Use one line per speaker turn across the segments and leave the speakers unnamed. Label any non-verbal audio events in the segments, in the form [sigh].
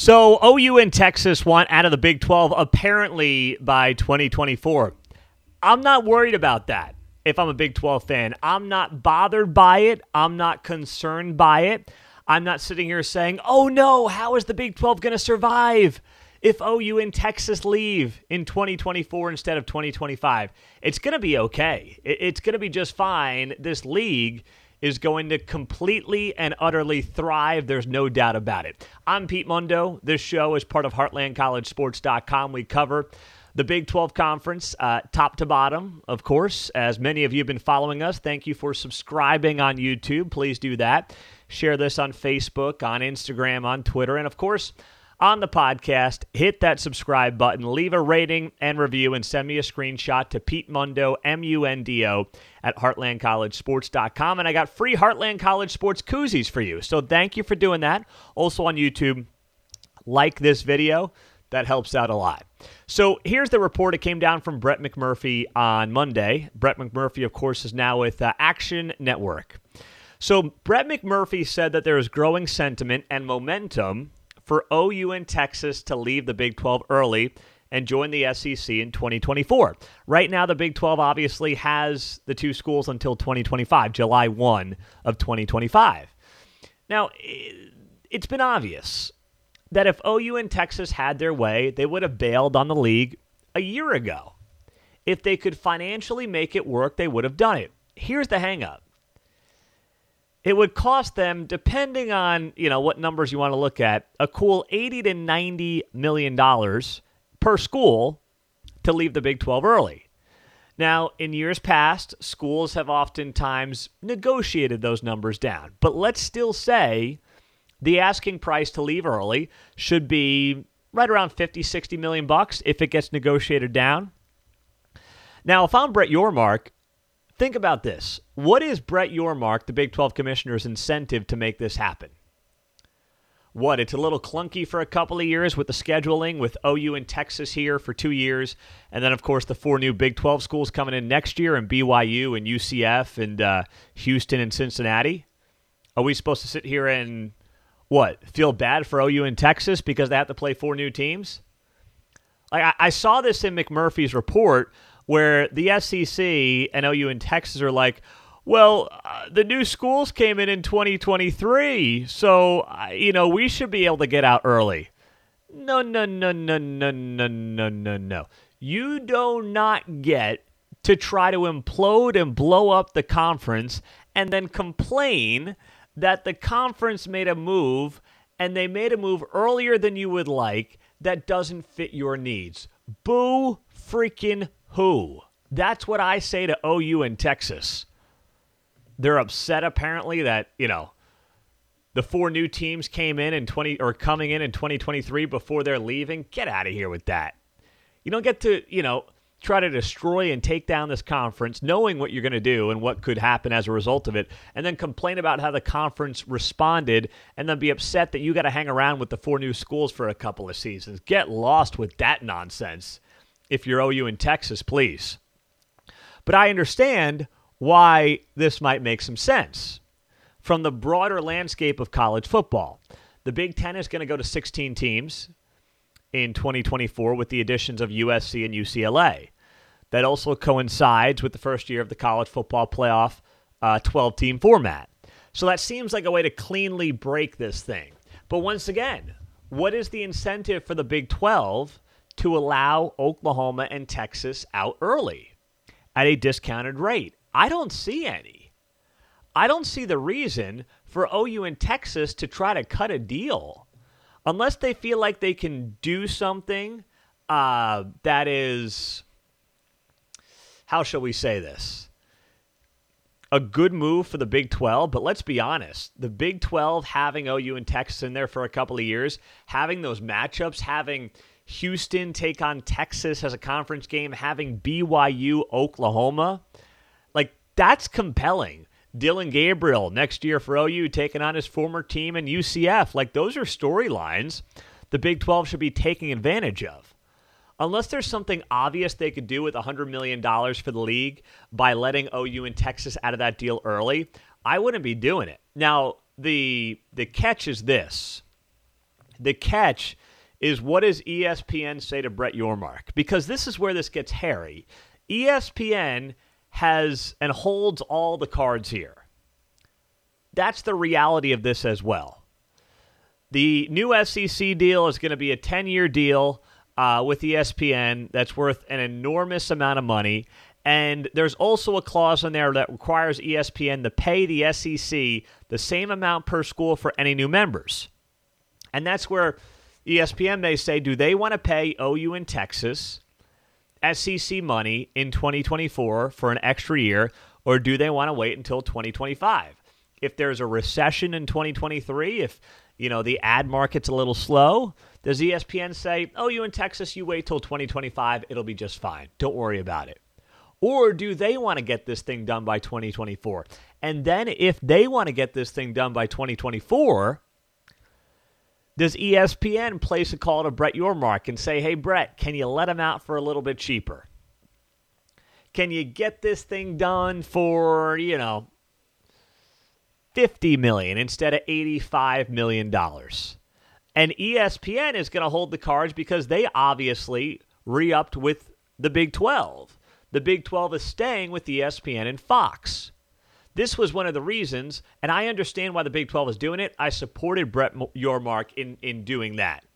So OU and Texas want out of the Big 12 apparently by 2024. I'm not worried about that if I'm a Big 12 fan. I'm not bothered by it. I'm not concerned by it. I'm not sitting here saying, oh no, how is the Big 12 going to survive if OU and Texas leave in 2024 instead of 2025? It's going to be okay. It's going to be just fine. This league is going to completely and utterly thrive. There's no doubt about it. I'm Pete Mundo. This show is part of HeartlandCollegeSports.com. We cover the Big 12 Conference, uh, top to bottom, of course. As many of you have been following us, thank you for subscribing on YouTube. Please do that. Share this on Facebook, on Instagram, on Twitter, and of course, on the podcast, hit that subscribe button, leave a rating and review, and send me a screenshot to Pete Mundo, M U N D O, at heartlandcollegesports.com. And I got free Heartland College Sports koozies for you. So thank you for doing that. Also on YouTube, like this video. That helps out a lot. So here's the report. It came down from Brett McMurphy on Monday. Brett McMurphy, of course, is now with uh, Action Network. So Brett McMurphy said that there is growing sentiment and momentum for OU and Texas to leave the Big 12 early and join the SEC in 2024. Right now, the Big 12 obviously has the two schools until 2025, July 1 of 2025. Now, it's been obvious that if OU and Texas had their way, they would have bailed on the league a year ago. If they could financially make it work, they would have done it. Here's the hangup it would cost them, depending on you know what numbers you want to look at, a cool eighty to ninety million dollars per school to leave the Big Twelve early. Now, in years past, schools have oftentimes negotiated those numbers down, but let's still say the asking price to leave early should be right around 50, 60 million bucks if it gets negotiated down. Now, if I'm Brett Yormark, Think about this. What is Brett Yormark, the Big 12 commissioner's incentive to make this happen? What, it's a little clunky for a couple of years with the scheduling, with OU and Texas here for two years, and then, of course, the four new Big 12 schools coming in next year, and BYU and UCF and uh, Houston and Cincinnati. Are we supposed to sit here and, what, feel bad for OU and Texas because they have to play four new teams? I, I saw this in McMurphy's report where the SEC and OU and Texas are like, well, uh, the new schools came in in 2023, so uh, you know we should be able to get out early. No, no, no, no, no, no, no, no, no. You do not get to try to implode and blow up the conference and then complain that the conference made a move and they made a move earlier than you would like that doesn't fit your needs. Boo freaking who? That's what I say to OU in Texas. They're upset apparently that, you know, the four new teams came in in 20 or coming in in 2023 before they're leaving. Get out of here with that. You don't get to, you know, try to destroy and take down this conference knowing what you're going to do and what could happen as a result of it and then complain about how the conference responded and then be upset that you got to hang around with the four new schools for a couple of seasons. Get lost with that nonsense if you're OU in Texas, please. But I understand why this might make some sense from the broader landscape of college football. The Big Ten is going to go to 16 teams in 2024 with the additions of USC and UCLA. That also coincides with the first year of the college football playoff 12 uh, team format. So that seems like a way to cleanly break this thing. But once again, what is the incentive for the Big 12 to allow Oklahoma and Texas out early at a discounted rate? I don't see any. I don't see the reason for OU and Texas to try to cut a deal unless they feel like they can do something uh, that is, how shall we say this? A good move for the Big 12, but let's be honest. The Big 12 having OU and Texas in there for a couple of years, having those matchups, having Houston take on Texas as a conference game, having BYU Oklahoma. Like, that's compelling. Dillon Gabriel next year for OU taking on his former team in UCF. Like, those are storylines the Big 12 should be taking advantage of. Unless there's something obvious they could do with $100 million for the league by letting OU and Texas out of that deal early, I wouldn't be doing it. Now, the the catch is this The catch is what does ESPN say to Brett Yormark? Because this is where this gets hairy. ESPN has and holds all the cards here. That's the reality of this as well. The new SEC deal is going to be a 10 year deal uh, with ESPN that's worth an enormous amount of money. And there's also a clause in there that requires ESPN to pay the SEC the same amount per school for any new members. And that's where ESPN may say, do they want to pay OU in Texas SEC money in 2024 for an extra year, or do they want to wait until 2025? If there's a recession in 2023, if you know the ad market's a little slow, does ESPN say, "Oh, you in Texas, you wait till 2025, it'll be just fine. Don't worry about it." Or do they want to get this thing done by 2024? And then if they want to get this thing done by 2024, does ESPN place a call to Brett Yormark and say, "Hey Brett, can you let him out for a little bit cheaper? Can you get this thing done for, you know, 50 million instead of 85 million dollars?" And ESPN is going to hold the cards because they obviously re-upped with the Big 12. The Big 12 is staying with ESPN and Fox. This was one of the reasons, and I understand why the Big 12 is doing it. I supported Brett Yormark in, in doing that,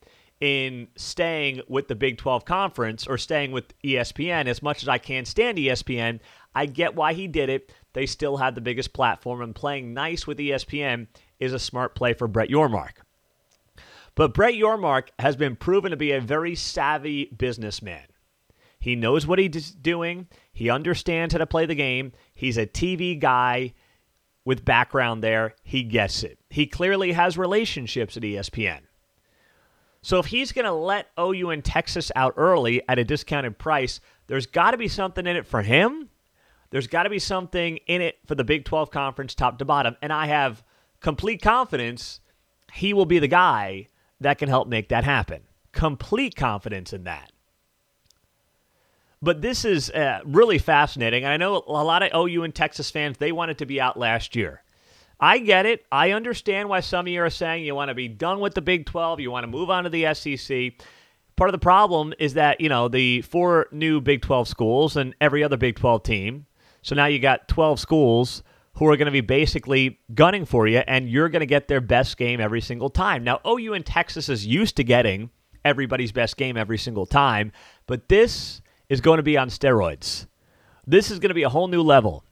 in staying with the Big 12 conference or staying with ESPN as much as I can stand ESPN. I get why he did it. They still have the biggest platform, and playing nice with ESPN is a smart play for Brett Yormark. But Brett Yormark has been proven to be a very savvy businessman. He knows what he's doing. He understands how to play the game. He's a TV guy with background there. He gets it. He clearly has relationships at ESPN. So if he's going to let OU and Texas out early at a discounted price, there's got to be something in it for him. There's got to be something in it for the Big 12 conference top to bottom. And I have complete confidence he will be the guy that can help make that happen. Complete confidence in that. But this is uh, really fascinating. I know a lot of OU and Texas fans, they wanted to be out last year. I get it. I understand why some of you are saying you want to be done with the Big 12, you want to move on to the SEC. Part of the problem is that, you know, the four new Big 12 schools and every other Big 12 team. So now you got 12 schools who are going to be basically gunning for you, and you're going to get their best game every single time. Now, OU and Texas is used to getting everybody's best game every single time, but this is going to be on steroids. This is going to be a whole new level,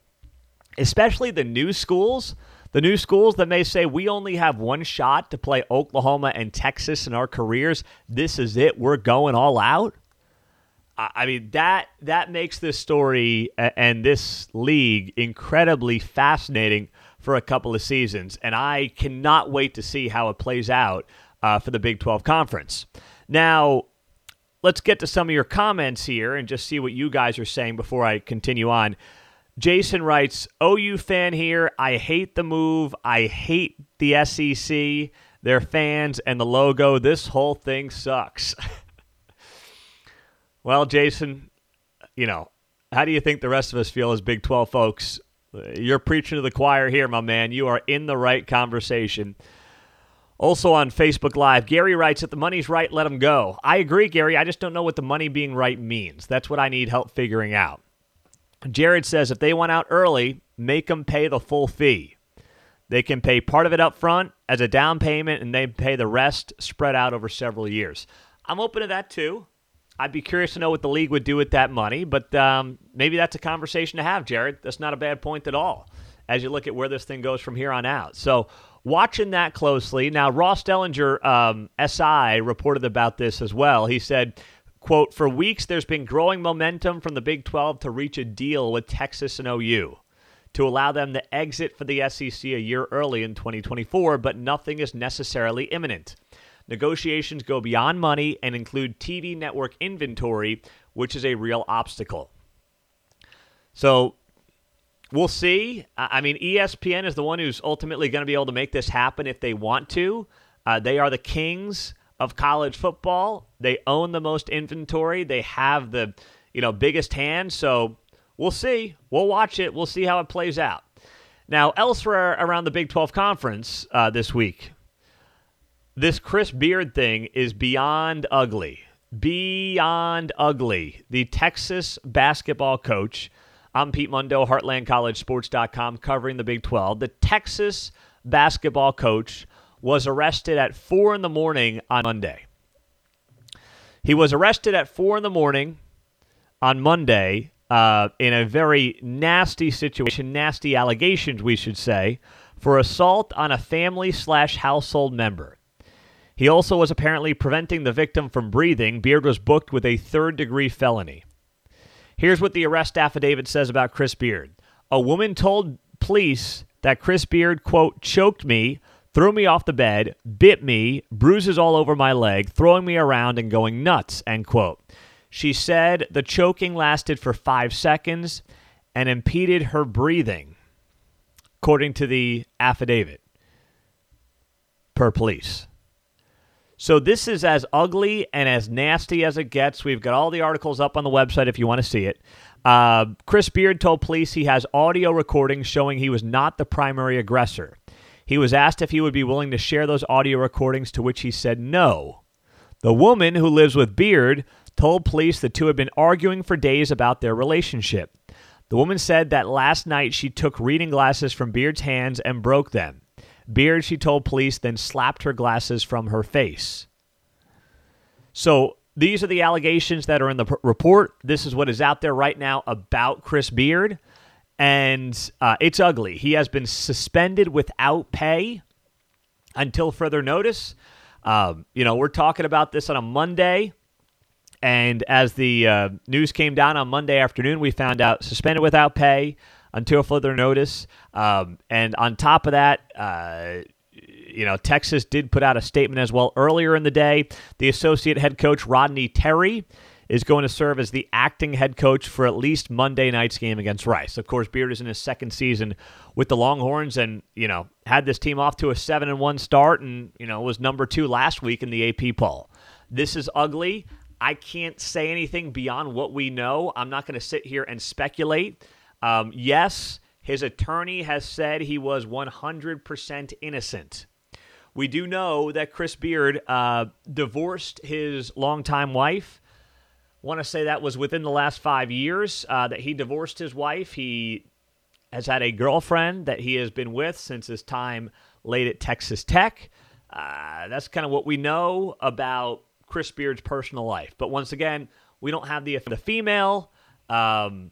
especially the new schools. The new schools that may say we only have one shot to play Oklahoma and Texas in our careers. This is it. We're going all out. I mean that that makes this story and this league incredibly fascinating for a couple of seasons, and I cannot wait to see how it plays out uh, for the Big 12 Conference. Now, let's get to some of your comments here and just see what you guys are saying before I continue on. Jason writes, OU fan here. I hate the move. I hate the SEC, their fans, and the logo. This whole thing sucks. [laughs] well, Jason, you know, how do you think the rest of us feel as Big 12 folks? You're preaching to the choir here, my man. You are in the right conversation. Also on Facebook Live, Gary writes, if the money's right, let them go. I agree, Gary. I just don't know what the money being right means. That's what I need help figuring out. Jared says, if they want out early, make them pay the full fee. They can pay part of it up front as a down payment and they pay the rest spread out over several years. I'm open to that too. I'd be curious to know what the league would do with that money, but um, maybe that's a conversation to have, Jared. That's not a bad point at all as you look at where this thing goes from here on out. So, watching that closely. Now, Ross Dellenger, um, SI, reported about this as well. He said, quote, for weeks there's been growing momentum from the Big 12 to reach a deal with Texas and OU to allow them to exit for the SEC a year early in 2024, but nothing is necessarily imminent. Negotiations go beyond money and include TV network inventory, which is a real obstacle. So we'll see. I mean, ESPN is the one who's ultimately going to be able to make this happen if they want to. Uh, they are the kings of college football. They own the most inventory. They have the you know biggest hand. So we'll see. We'll watch it. We'll see how it plays out. Now, elsewhere around the Big 12 conference uh, this week, this Chris Beard thing is beyond ugly. Beyond ugly. The Texas basketball coach, I'm Pete Mundo, HeartlandCollegeSports.com, covering the Big 12. The Texas basketball coach was arrested at 4 in the morning on Monday. He was arrested at 4 in the morning on Monday uh, in a very nasty situation, nasty allegations, we should say, for assault on a family slash household member. He also was apparently preventing the victim from breathing. Beard was booked with a third degree felony. Here's what the arrest affidavit says about Chris Beard. A woman told police that Chris Beard, quote, choked me, threw me off the bed, bit me, bruises all over my leg, throwing me around and going nuts, end quote. She said the choking lasted for five seconds and impeded her breathing, according to the affidavit per police. So this is as ugly and as nasty as it gets. We've got all the articles up on the website if you want to see it. Uh, Chris Beard told police he has audio recordings showing he was not the primary aggressor. He was asked if he would be willing to share those audio recordings, to which he said no. The woman who lives with Beard told police the two had been arguing for days about their relationship. The woman said that last night she took reading glasses from Beard's hands and broke them. Beard, she told police, then slapped her glasses from her face. So these are the allegations that are in the report. This is what is out there right now about Chris Beard. And uh, it's ugly. He has been suspended without pay until further notice. Um, you know, we're talking about this on a Monday. And as the uh, news came down on Monday afternoon, we found out suspended without pay until further notice. Um, and on top of that, uh, you know, Texas did put out a statement as well earlier in the day. The associate head coach, Rodney Terry, is going to serve as the acting head coach for at least Monday night's game against Rice. Of course, Beard is in his second season with the Longhorns and, you know, had this team off to a 7 and 1 start and, you know, was number 2 last week in the AP poll. This is ugly. I can't say anything beyond what we know. I'm not going to sit here and speculate. Um, yes, his attorney has said he was 100% innocent. We do know that Chris Beard uh, divorced his longtime wife. Want to say that was within the last five years uh, that he divorced his wife. He has had a girlfriend that he has been with since his time late at Texas Tech. Uh, that's kind of what we know about Chris Beard's personal life. But once again, we don't have the the female. Um,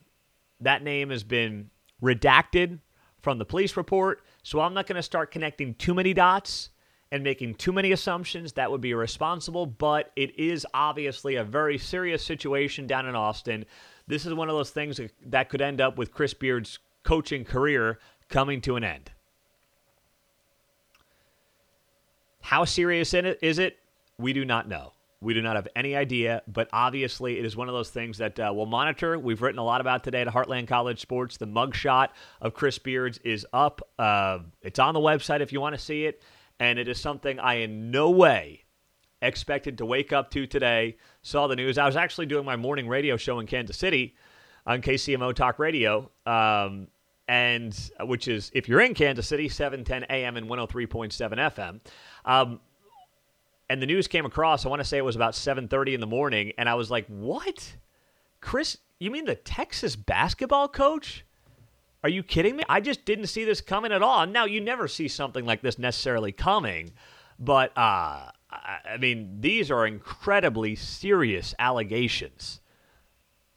that name has been redacted from the police report, so I'm not going to start connecting too many dots and making too many assumptions. That would be irresponsible, but it is obviously a very serious situation down in Austin. This is one of those things that could end up with Chris Beard's coaching career coming to an end. How serious is it? We do not know. We do not have any idea, but obviously it is one of those things that uh, we'll monitor. We've written a lot about today at Heartland College Sports. The mugshot of Chris Beards is up. Uh, it's on the website if you want to see it, and it is something I in no way expected to wake up to today. Saw the news. I was actually doing my morning radio show in Kansas City on KCMO Talk Radio, um, and uh, which is if you're in Kansas City, 710 AM and 103.7 FM. Um, and the news came across. I want to say it was about 7:30 in the morning, and I was like, "What, Chris? You mean the Texas basketball coach? Are you kidding me? I just didn't see this coming at all." Now you never see something like this necessarily coming, but uh, I mean, these are incredibly serious allegations.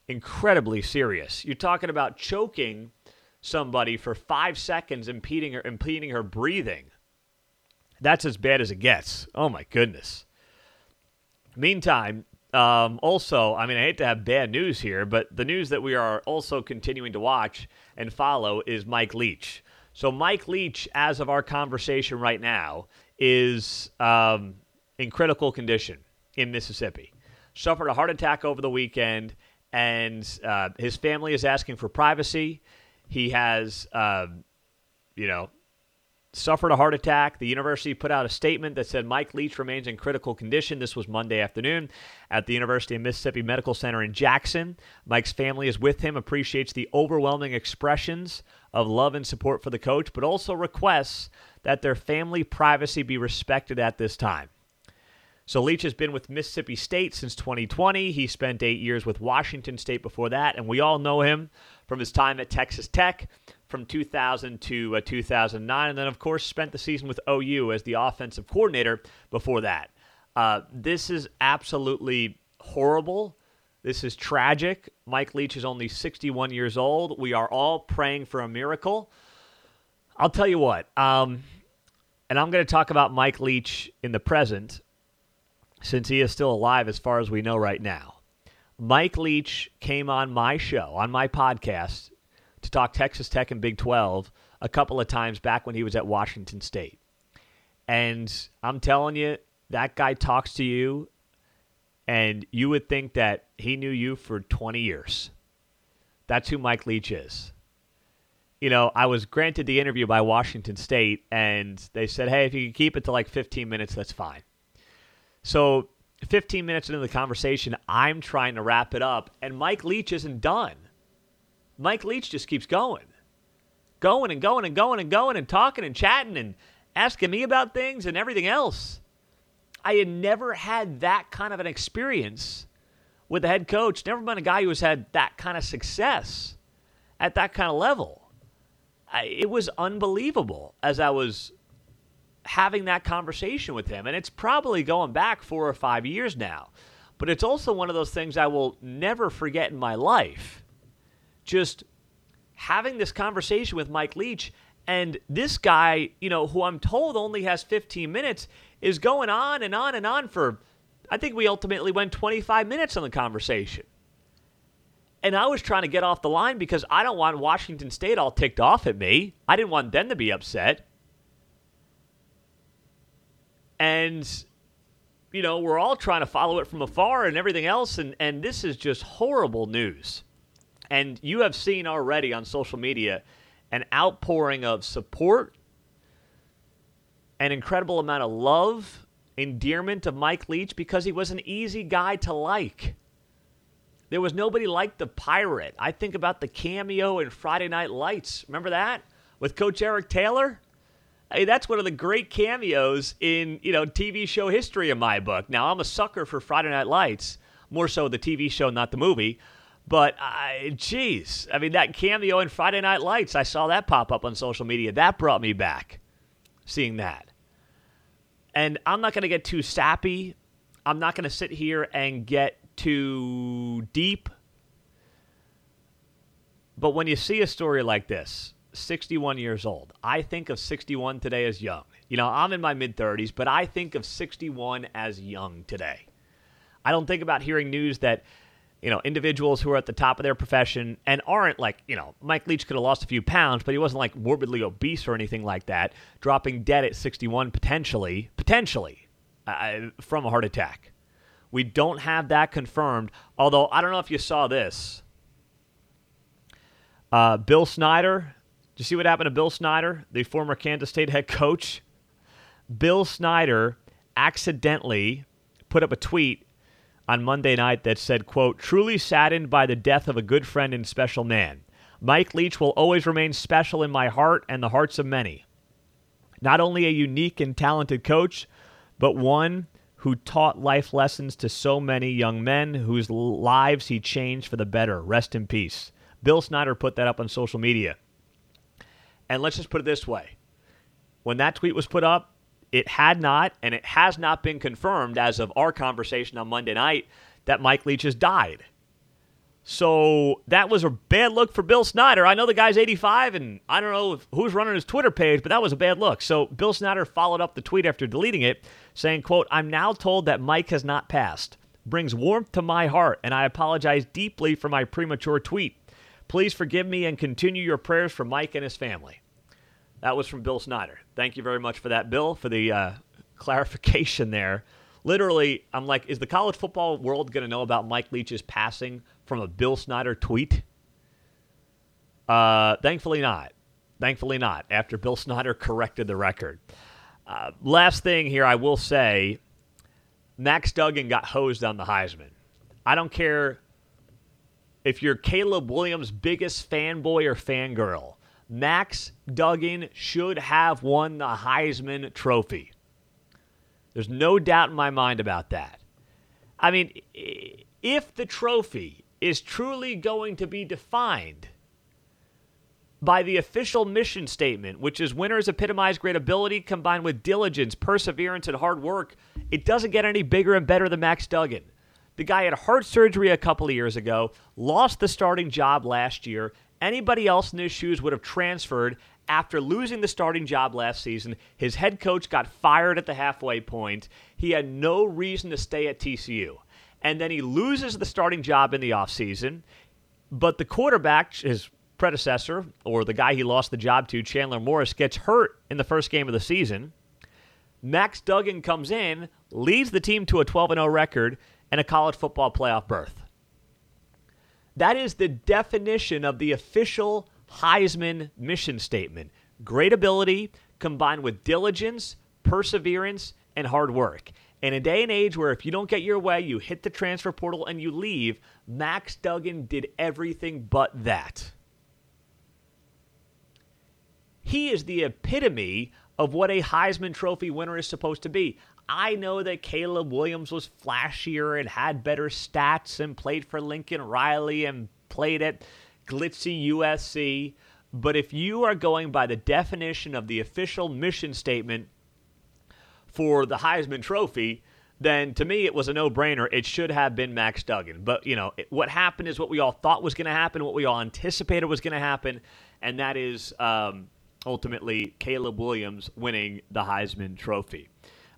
Incredibly serious. You're talking about choking somebody for five seconds, impeding her, impeding her breathing. That's as bad as it gets. Oh my goodness. Meantime, um, also, I mean, I hate to have bad news here, but the news that we are also continuing to watch and follow is Mike Leach. So, Mike Leach, as of our conversation right now, is um, in critical condition in Mississippi. Suffered a heart attack over the weekend, and uh, his family is asking for privacy. He has, uh, you know, suffered a heart attack. The university put out a statement that said Mike Leach remains in critical condition. This was Monday afternoon at the University of Mississippi Medical Center in Jackson. Mike's family is with him, appreciates the overwhelming expressions of love and support for the coach, but also requests that their family privacy be respected at this time. So Leach has been with Mississippi State since 2020. He spent eight years with Washington State before that, and we all know him from his time at Texas Tech from 2000 to uh, 2009, and then of course spent the season with OU as the offensive coordinator before that. Uh, this is absolutely horrible. This is tragic. Mike Leach is only 61 years old. We are all praying for a miracle. I'll tell you what, um, and I'm going to talk about Mike Leach in the present since he is still alive as far as we know right now. Mike Leach came on my show, on my podcast, to talk Texas Tech and Big 12 a couple of times back when he was at Washington State. And I'm telling you, that guy talks to you, and you would think that he knew you for 20 years. That's who Mike Leach is. You know, I was granted the interview by Washington State, and they said, hey, if you can keep it to like 15 minutes, that's fine. So 15 minutes into the conversation, I'm trying to wrap it up, and Mike Leach isn't done. Mike Leach just keeps going, going and going and going and going and talking and chatting and asking me about things and everything else. I had never had that kind of an experience with a head coach, never been a guy who has had that kind of success at that kind of level. I, it was unbelievable as I was having that conversation with him. And it's probably going back four or five years now. But it's also one of those things I will never forget in my life. Just having this conversation with Mike Leach. And this guy, you know, who I'm told only has 15 minutes, is going on and on and on for, I think we ultimately went 25 minutes on the conversation. And I was trying to get off the line because I don't want Washington State all ticked off at me. I didn't want them to be upset. And you know, we're all trying to follow it from afar and everything else and and this is just horrible news. And you have seen already on social media an outpouring of support, an incredible amount of love, endearment of Mike Leach because he was an easy guy to like. There was nobody like the pirate. I think about the cameo in Friday Night Lights. Remember that? With Coach Eric Taylor? Hey, that's one of the great cameos in you know TV show history in my book. Now I'm a sucker for Friday Night Lights, more so the TV show, not the movie. But I, geez, I mean that cameo in Friday Night Lights, I saw that pop up on social media. That brought me back, seeing that. And I'm not going to get too sappy. I'm not going to sit here and get too deep. But when you see a story like this, 61 years old. I think of 61 today as young. You know, I'm in my mid 30s, but I think of 61 as young today. I don't think about hearing news that, you know, individuals who are at the top of their profession and aren't like, you know, Mike Leach could have lost a few pounds, but he wasn't like morbidly obese or anything like that, dropping dead at 61 potentially, potentially uh, from a heart attack. We don't have that confirmed, although I don't know if you saw this. Uh, Bill Snyder, do you see what happened to Bill Snyder, the former Kansas State head coach? Bill Snyder accidentally put up a tweet on Monday night that said, quote, truly saddened by the death of a good friend and special man. Mike Leach will always remain special in my heart and the hearts of many. Not only a unique and talented coach, but one who taught life lessons to so many young men whose lives he changed for the better. Rest in peace. Bill Snyder put that up on social media. And let's just put it this way when that tweet was put up, it had not, and it has not been confirmed as of our conversation on Monday night that Mike Leach has died. So that was a bad look for Bill Snyder. I know the guy's 85, and I don't know who's running his Twitter page, but that was a bad look. So Bill Snyder followed up the tweet after deleting it, saying, quote, I'm now told that Mike has not passed. Brings warmth to my heart, and I apologize deeply for my premature tweet. Please forgive me and continue your prayers for Mike and his family. That was from Bill Snyder. Thank you very much for that, Bill, for the uh, [laughs] clarification there. Literally, I'm like, is the college football world going to know about Mike Leach's passing from a Bill Snyder tweet? Uh, thankfully not. Thankfully not, after Bill Snyder corrected the record. Uh, last thing here, I will say Max Duggan got hosed on the Heisman. I don't care if you're Caleb Williams' biggest fanboy or fangirl, Max Duggan should have won the Heisman Trophy. There's no doubt in my mind about that. I mean, if the trophy is truly going to be defined by the official mission statement, which is winners epitomize great ability combined with diligence, perseverance, and hard work, it doesn't get any bigger and better than Max Duggan. The guy had heart surgery a couple of years ago, lost the starting job last year. Anybody else in his shoes would have transferred after losing the starting job last season. His head coach got fired at the halfway point. He had no reason to stay at TCU. And then he loses the starting job in the offseason. But the quarterback, his predecessor, or the guy he lost the job to, Chandler Morris, gets hurt in the first game of the season. Max Duggan comes in, leads the team to a 12 0 record and a college football playoff berth. That is the definition of the official Heisman mission statement great ability combined with diligence, perseverance, and hard work. In a day and age where if you don't get your way, you hit the transfer portal and you leave, Max Duggan did everything but that. He is the epitome of what a Heisman Trophy winner is supposed to be. I know that Caleb Williams was flashier and had better stats and played for Lincoln Riley and played at glitzy USC. But if you are going by the definition of the official mission statement for the Heisman Trophy, then to me it was a no-brainer. It should have been Max Duggan. But you know what happened is what we all thought was going to happen, what we all anticipated was going to happen, and that is um, ultimately Caleb Williams winning the Heisman Trophy.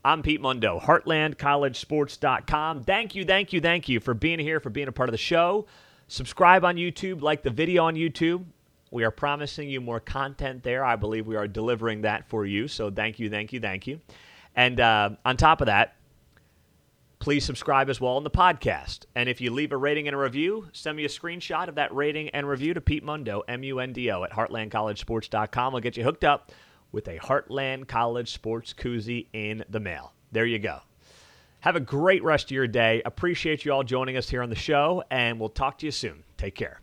I'm Pete Mundo, HeartlandCollegeSports.com. Thank you, thank you, thank you for being here, for being a part of the show. Subscribe on YouTube, like the video on YouTube. We are promising you more content there. I believe we are delivering that for you. So thank you, thank you, thank you. And uh, on top of that, please subscribe as well on the podcast. And if you leave a rating and a review, send me a screenshot of that rating and review to Pete Mundo, M U N D O, at heartlandcollegesports.com. We'll get you hooked up with a Heartland College Sports Koozie in the mail. There you go. Have a great rest of your day. Appreciate you all joining us here on the show, and we'll talk to you soon. Take care.